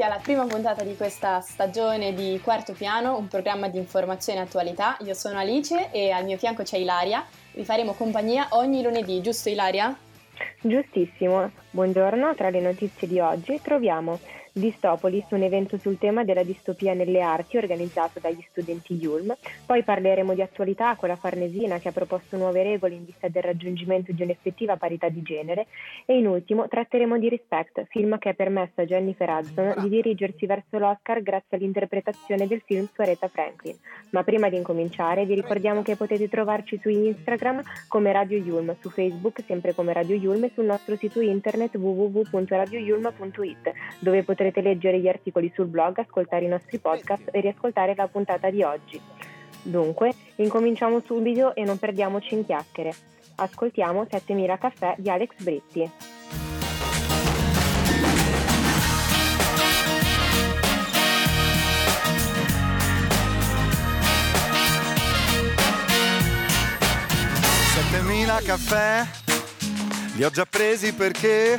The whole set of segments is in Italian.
benvenuti alla prima puntata di questa stagione di Quarto Piano, un programma di informazione e attualità. Io sono Alice e al mio fianco c'è Ilaria. Vi faremo compagnia ogni lunedì, giusto Ilaria? Giustissimo. Buongiorno, tra le notizie di oggi troviamo Distopolis, un evento sul tema della distopia nelle arti organizzato dagli studenti Yulm. Poi parleremo di attualità con la Farnesina che ha proposto nuove regole in vista del raggiungimento di un'effettiva parità di genere. E in ultimo tratteremo di Respect, film che ha permesso a Jennifer Hudson di dirigersi verso l'Oscar grazie all'interpretazione del film su Aretha Franklin. Ma prima di incominciare vi ricordiamo che potete trovarci su Instagram come Radio Yulm, su Facebook sempre come Radio Yulm e sul nostro sito internet www.radioyulm.it dove potete potrete leggere gli articoli sul blog, ascoltare i nostri podcast e riascoltare la puntata di oggi. Dunque, incominciamo subito e non perdiamoci in chiacchiere. Ascoltiamo 7000 caffè di Alex Britti. Settemila caffè, li ho già presi perché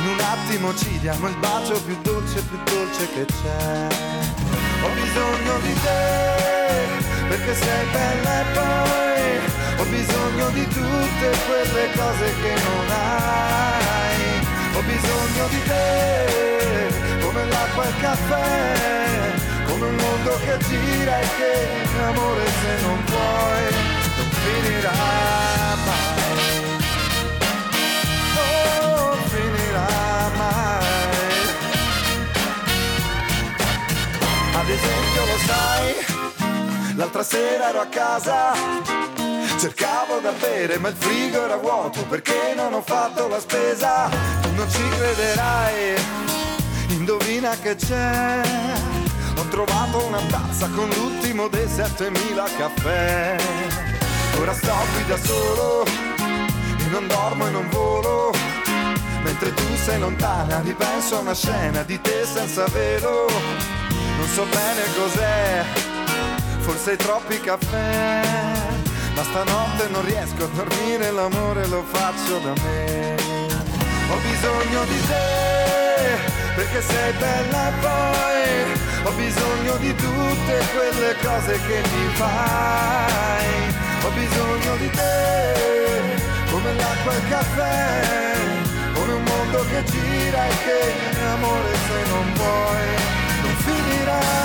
in un attimo ci diamo il bacio più dolce, più dolce che c'è. Ho bisogno di te, perché sei bella e poi ho bisogno di tutte quelle cose che non hai. Ho bisogno di te, come l'acqua e il caffè, come un mondo che gira e che amore se non puoi non finirà mai. Esempio lo sai, l'altra sera ero a casa, cercavo da bere ma il frigo era vuoto perché non ho fatto la spesa, tu non ci crederai, indovina che c'è, ho trovato una tazza con l'ultimo dei 7000 caffè, ora sto qui da solo e non dormo e non volo. Mentre tu sei lontana ripenso a una scena di te senza velo non so bene cos'è, forse troppi caffè, ma stanotte non riesco a dormire, l'amore lo faccio da me. Ho bisogno di te, perché sei bella e poi ho bisogno di tutte quelle cose che mi fai. Ho bisogno di te, come l'acqua e il caffè, come un mondo che gira e che amore se non vuoi finirà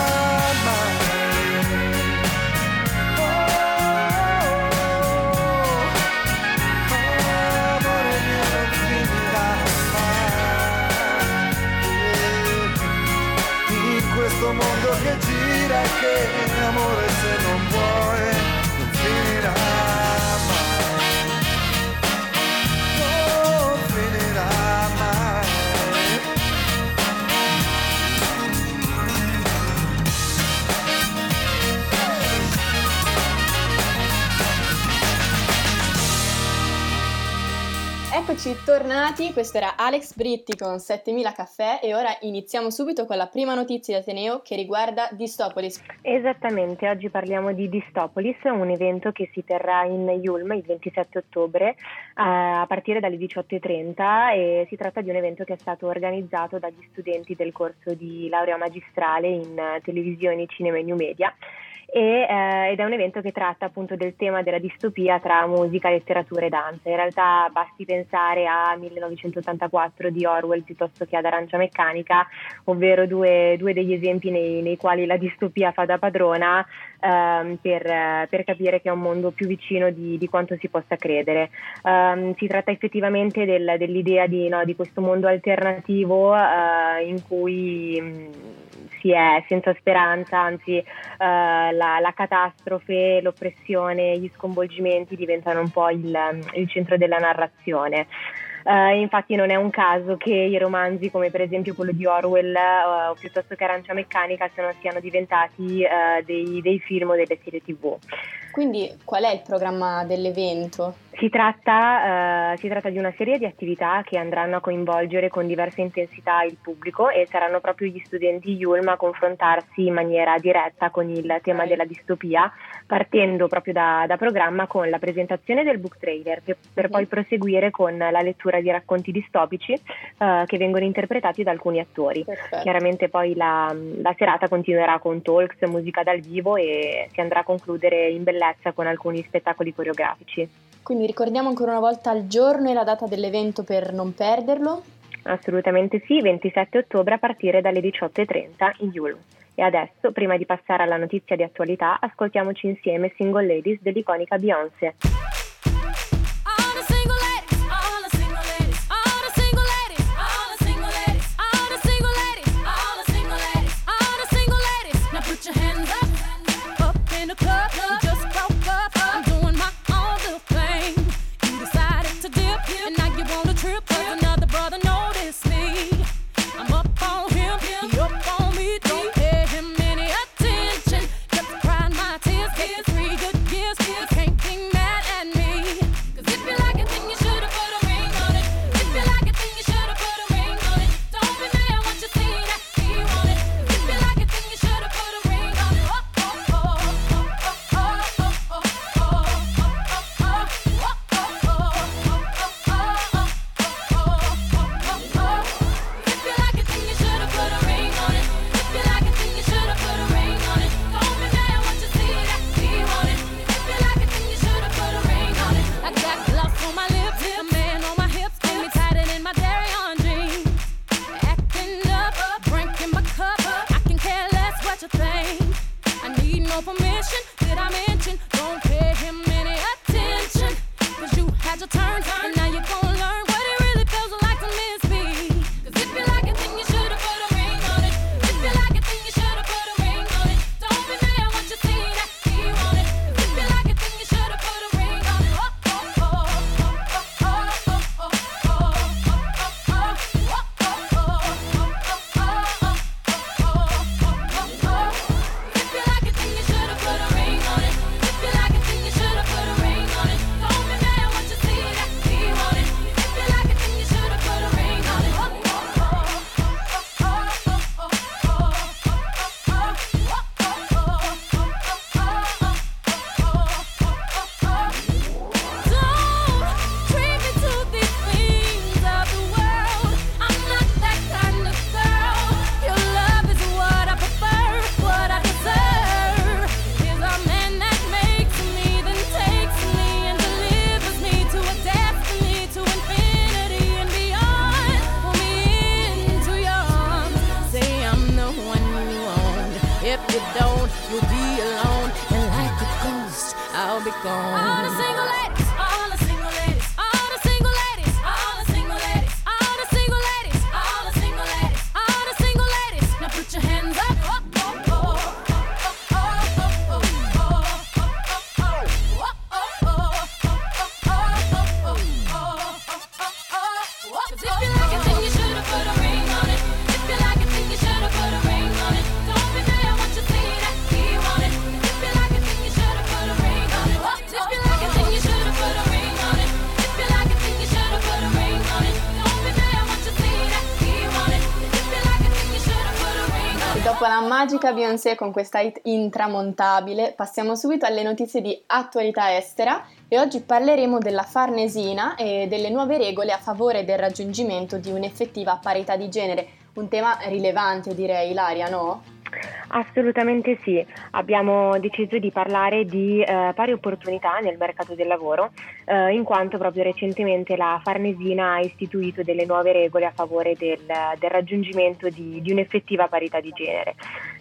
questo mondo che gira e che amore Eccoci tornati, questo era Alex Britti con 7000 caffè e ora iniziamo subito con la prima notizia di Ateneo che riguarda Distopolis. Esattamente, oggi parliamo di Distopolis, un evento che si terrà in Yulm il 27 ottobre eh, a partire dalle 18.30 e si tratta di un evento che è stato organizzato dagli studenti del corso di laurea magistrale in televisione, cinema e new media e, eh, ed è un evento che tratta appunto del tema della distopia tra musica, letteratura e danza. In realtà basti pensare a 1984 di Orwell piuttosto che ad Arancia Meccanica, ovvero due, due degli esempi nei, nei, quali la distopia fa da padrona ehm, per, per, capire che è un mondo più vicino di, di quanto si possa credere. Um, si tratta effettivamente del, dell'idea di, no, di, questo mondo alternativo uh, in cui mh, si è senza speranza, anzi uh, la, la, catastrofe, l'oppressione, gli sconvolgimenti diventano un po' il, il centro della narrazione. Uh, infatti non è un caso che i romanzi come per esempio quello di Orwell uh, o piuttosto che Arancia Meccanica siano, siano diventati uh, dei, dei, film o delle serie tv. Quindi qual è il programma dell'evento? Si tratta, uh, si tratta, di una serie di attività che andranno a coinvolgere con diversa intensità il pubblico e saranno proprio gli studenti Yulm a confrontarsi in maniera diretta con il tema della distopia, partendo proprio da, da programma con la presentazione del book trailer per, poi proseguire con la lettura di racconti distopici uh, che vengono interpretati da alcuni attori. Perfetto. Chiaramente poi la, la serata continuerà con talks, musica dal vivo e si andrà a concludere in bellezza con alcuni spettacoli coreografici. Quindi ricordiamo ancora una volta il giorno e la data dell'evento per non perderlo. Assolutamente sì, 27 ottobre a partire dalle 18.30 in Yulm. E adesso, prima di passare alla notizia di attualità, ascoltiamoci insieme Single Ladies dell'iconica Beyoncé. Magica Beyoncé con questa hit intramontabile, passiamo subito alle notizie di attualità estera e oggi parleremo della Farnesina e delle nuove regole a favore del raggiungimento di un'effettiva parità di genere, un tema rilevante direi, Ilaria, no? Assolutamente sì, abbiamo deciso di parlare di eh, pari opportunità nel mercato del lavoro, eh, in quanto proprio recentemente la Farnesina ha istituito delle nuove regole a favore del, del raggiungimento di, di, un'effettiva parità di genere.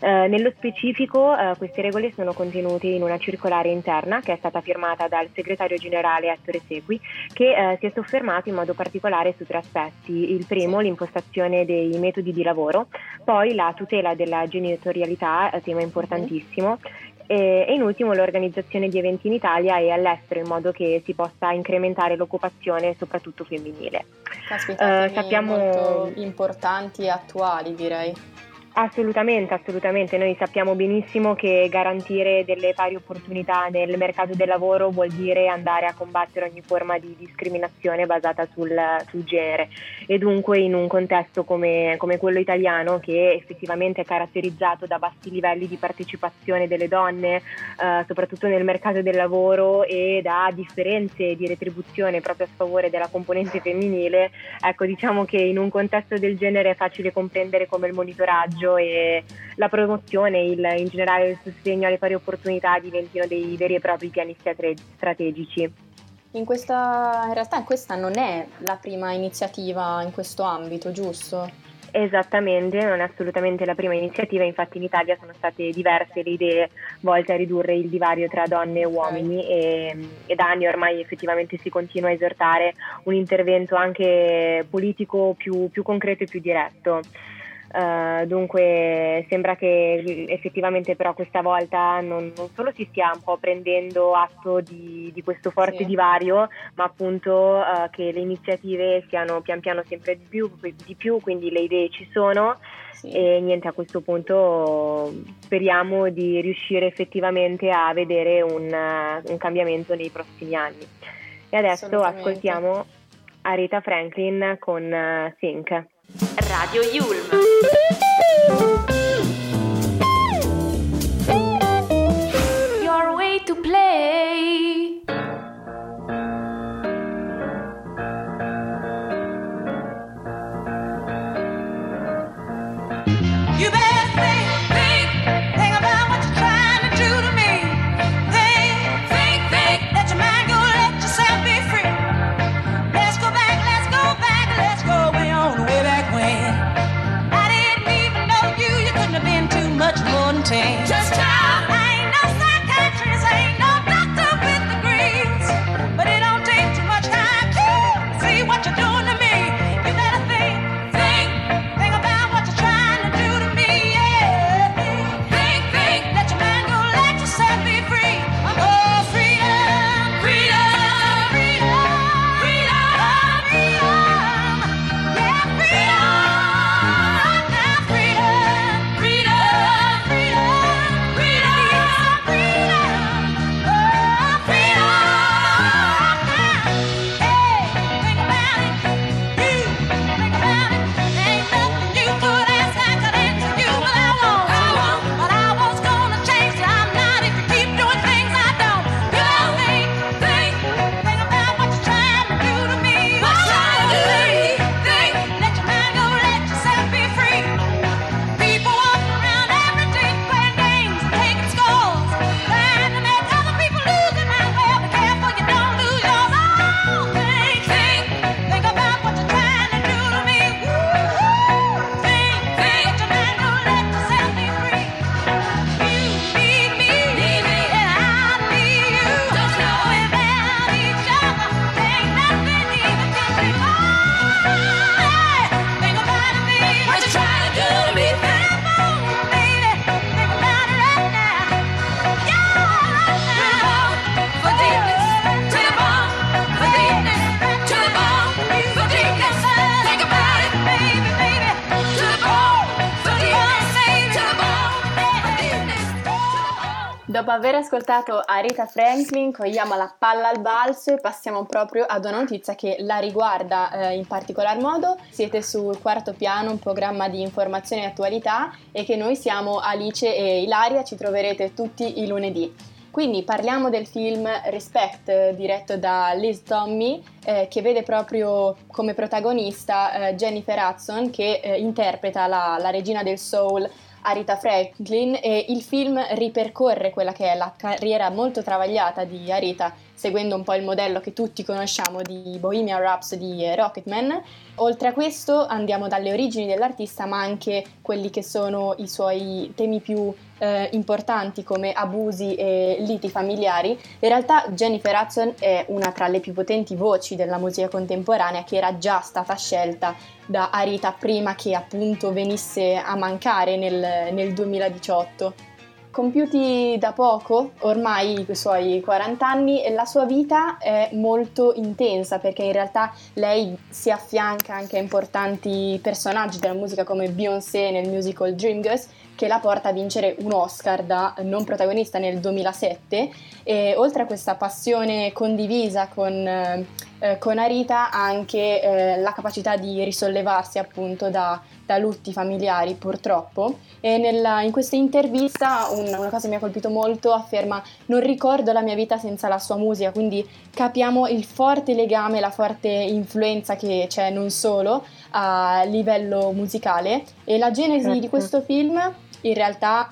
Eh, nello specifico eh, queste regole sono contenute in una circolare interna che è stata firmata dal segretario generale Ettore Segui, che eh, si è soffermato in modo particolare su tre aspetti. Il primo, l'impostazione dei metodi di lavoro, poi la tutela della genitorialità, tema importantissimo, e, in ultimo l'organizzazione di eventi in Italia e all'estero in modo che si possa incrementare l'occupazione soprattutto femminile. Caspita, uh, sappiamo molto importanti e attuali direi. Assolutamente, assolutamente. Noi sappiamo benissimo che garantire delle pari opportunità nel mercato del lavoro vuol dire andare a combattere ogni forma di discriminazione basata sul, sul genere e dunque in un contesto come, come, quello italiano che effettivamente è caratterizzato da bassi livelli di partecipazione delle donne, eh, soprattutto nel mercato del lavoro e da differenze di retribuzione proprio a sfavore della componente femminile, ecco diciamo che in un contesto del genere è facile comprendere come il monitoraggio monitoraggio e la promozione, il, in generale il sostegno alle pari opportunità diventino dei veri e propri piani strategici. In, questa, in realtà questa non è la prima iniziativa in questo ambito, giusto? Esattamente, non è assolutamente la prima iniziativa, infatti in Italia sono state diverse le idee volte a ridurre il divario tra donne e uomini e, e da anni ormai effettivamente si continua a esortare un intervento anche politico più, più concreto e più diretto. Uh, dunque sembra che effettivamente però questa volta non, non, solo si stia un po' prendendo atto di, di questo forte sì. divario, ma appunto uh, che le iniziative siano pian piano sempre di più, di più quindi le idee ci sono sì. e niente a questo punto speriamo di riuscire effettivamente a vedere un, un cambiamento nei prossimi anni. E adesso ascoltiamo Arita Franklin con uh, Think. Radio Yulm. Dopo aver ascoltato Arita Franklin, cogliamo la palla al balzo e passiamo proprio ad una notizia che la riguarda eh, in particolar modo. Siete sul quarto piano, un programma di informazione e attualità e che noi siamo Alice e Ilaria, ci troverete tutti i lunedì. Quindi parliamo del film Respect, diretto da Liz Tommy, eh, che vede proprio come protagonista eh, Jennifer Hudson, che eh, interpreta la, la regina del soul Arita Franklin e il film ripercorre quella che è la carriera molto travagliata di Arita, seguendo un po' il modello che tutti conosciamo di Bohemian Rhapsody e Rocketman. Oltre a questo andiamo dalle origini dell'artista, ma anche quelli che sono i suoi temi più eh, importanti come abusi e liti familiari. In realtà Jennifer Hudson è una tra le più potenti voci della musica contemporanea che era già stata scelta da Arita prima che appunto venisse a mancare nel, nel 2018. Compiuti da poco, ormai i suoi 40 anni, la sua vita è molto intensa perché in realtà lei si affianca anche a importanti personaggi della musica come Beyoncé nel musical Dreamgirls che la porta a vincere un Oscar da non protagonista nel 2007 e oltre a questa passione condivisa con, eh, con Arita anche eh, la capacità di risollevarsi appunto da, da lutti familiari purtroppo e nella, in questa intervista un, una cosa che mi ha colpito molto afferma non ricordo la mia vita senza la sua musica quindi capiamo il forte legame, la forte influenza che c'è non solo a livello musicale e la genesi di certo. questo film in realtà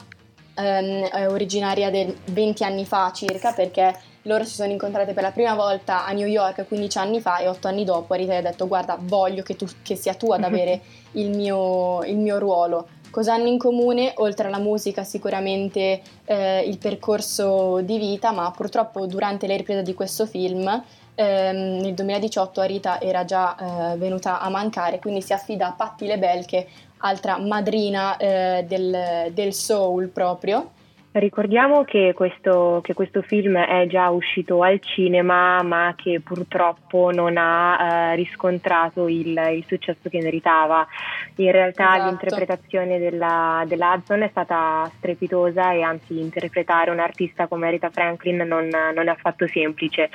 ehm, è originaria del 20 anni fa circa perché loro si sono incontrate per la prima volta a New York 15 anni fa e 8 anni dopo Rita gli ha detto guarda voglio che, tu, che sia tu ad avere il mio, il mio, ruolo. Cosa hanno in comune? Oltre alla musica sicuramente eh, il percorso di vita, ma purtroppo durante le riprese di questo film ehm, nel 2018 Arita era già eh, venuta a mancare, quindi si affida a Patti LeBel che altra madrina eh, del, del soul proprio Ricordiamo che questo, che questo, film è già uscito al cinema, ma che purtroppo non ha eh, riscontrato il, il, successo che meritava. In realtà esatto. l'interpretazione della, della, Hudson è stata strepitosa e anzi interpretare un artista come Rita Franklin non, non è affatto semplice.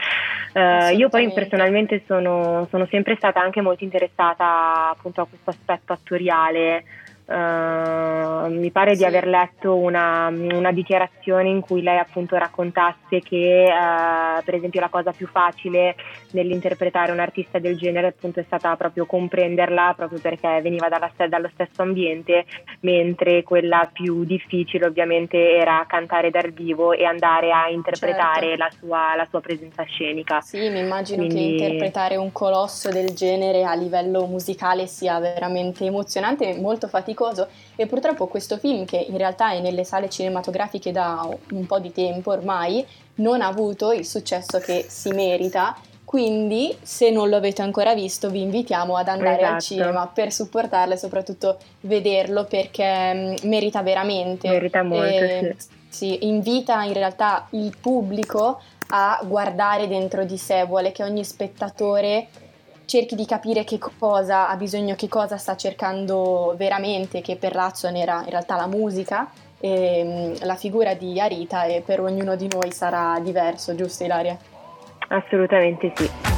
Eh, io poi personalmente sono, sono sempre stata anche molto interessata appunto a questo aspetto attoriale. Uh, mi pare sì. di aver letto una, una, dichiarazione in cui lei appunto raccontasse che uh, per esempio la cosa più facile nell'interpretare un artista del genere appunto è stata proprio comprenderla proprio perché veniva dalla, dallo stesso ambiente mentre quella più difficile ovviamente era cantare dal vivo e andare a interpretare certo. la, sua, la, sua, presenza scenica sì mi immagino Quindi... che interpretare un colosso del genere a livello musicale sia veramente emozionante e molto faticoso faticoso e purtroppo questo film che in realtà è nelle sale cinematografiche da un po' di tempo ormai non ha avuto il successo che si merita quindi, se non lo avete ancora visto, vi invitiamo ad andare esatto. al cinema per supportarlo e soprattutto vederlo perché mm, merita veramente. Merita molto, e, sì. sì. Invita in realtà il pubblico a guardare dentro di sé, vuole che ogni spettatore cerchi di capire che cosa ha bisogno, che cosa sta cercando veramente, che per Lazon era in realtà la musica e mm, la figura di Arita e per ognuno di noi sarà diverso, giusto Ilaria? Assolutamente sì.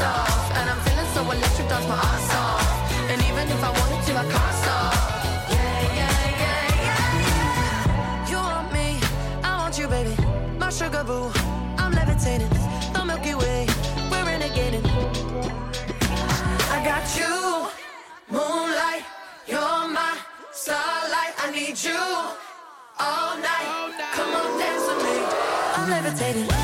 off. And I'm feeling so electric, dance my ass off. And even if I wanted to, I can't stop. Yeah, yeah, yeah, yeah, You want me, I want you, baby. My sugar boo, I'm levitating. The Milky Way, we're renegading. I got you, moonlight You're my starlight, I need you all night. Come on, dance with me. I'm levitating.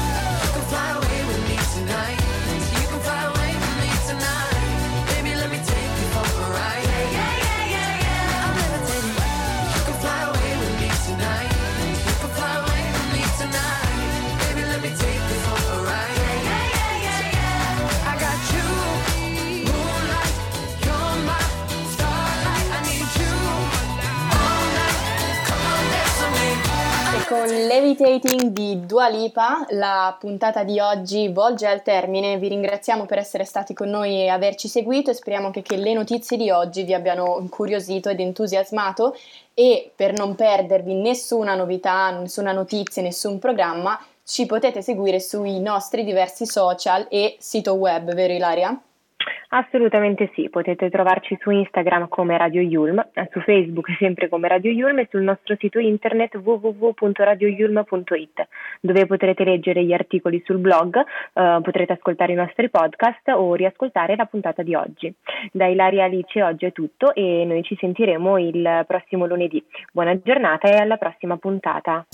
Levitating di Dua Lipa la puntata di oggi volge al termine. Vi ringraziamo per essere stati con noi e averci seguito e speriamo che, che le notizie di oggi vi abbiano incuriosito ed entusiasmato e per non perdervi nessuna novità, nessuna notizia, nessun programma, ci potete seguire sui nostri diversi social e sito web, vero Ilaria? Assolutamente sì, potete trovarci su Instagram come Radio Yulm, su Facebook sempre come Radio Yulm e sul nostro sito internet www.radioyulm.it dove potrete leggere gli articoli sul blog, eh, potrete ascoltare i nostri podcast o riascoltare la puntata di oggi. Da Ilaria Alice oggi è tutto e noi ci sentiremo il prossimo lunedì. Buona giornata e alla prossima puntata.